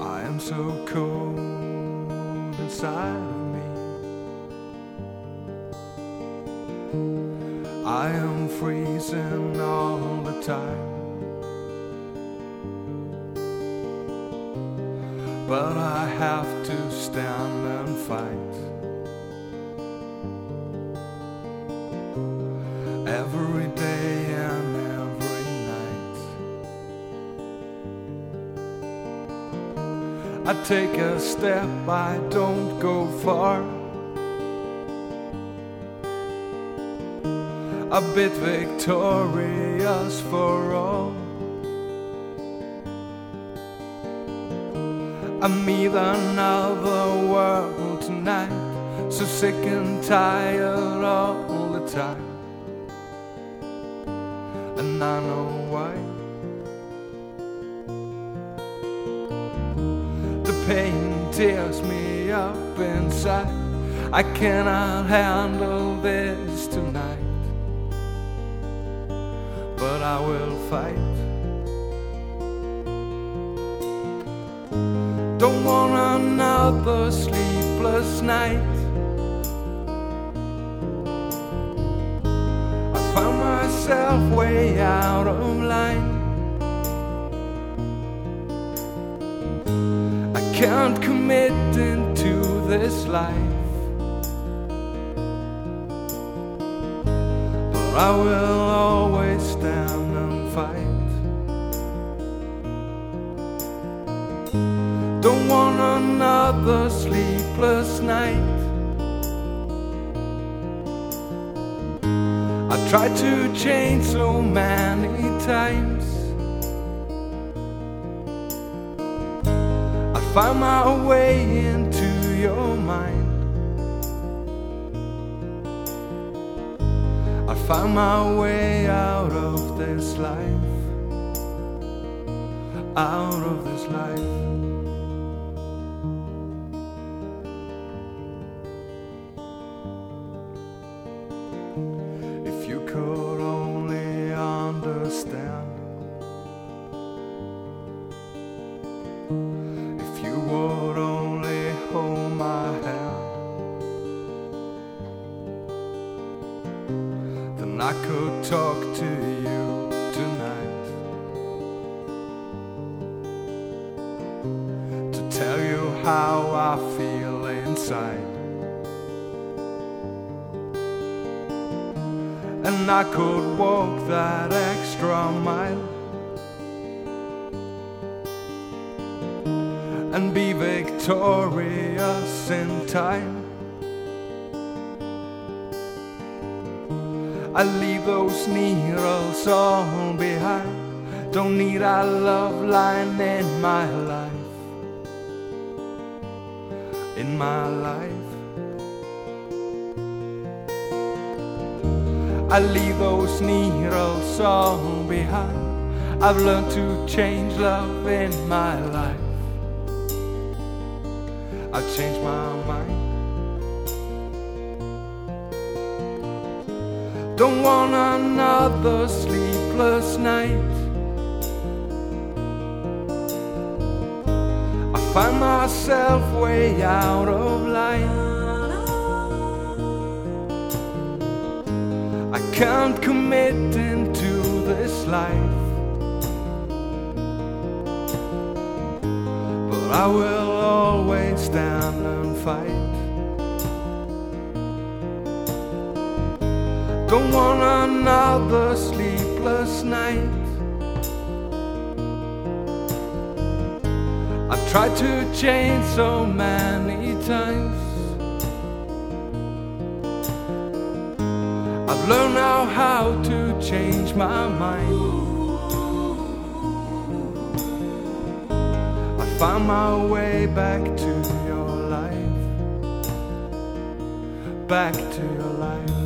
I am so cold inside of me. I am freezing all the time. But I have to stand and fight. I take a step, I don't go far. A bit victorious for all. I'm even meet another world tonight. So sick and tired all the time. And I know why. Pain tears me up inside. I cannot handle this tonight. But I will fight. Don't want another sleepless night. I found myself way out of line. Can't commit into this life. But I will always stand and fight. Don't want another sleepless night. I tried to change so many times. I found my way into your mind. I found my way out of this life. Out of this life. I could talk to you tonight. To tell you how I feel inside. and I could walk that extra mile and be victorious in time. I leave those needles all behind. Don't need a love line in my life. In my life. I leave those needles all behind. I've learned to change love in my life. I've changed my mind. Don't want another sleepless night. I find myself way out of line. I can't commit into this life. But I will always stand and fight. Don't want another sleepless night. I've tried to change so many times. I've learned now how to change my mind. I found my way back to your life. Back to your life.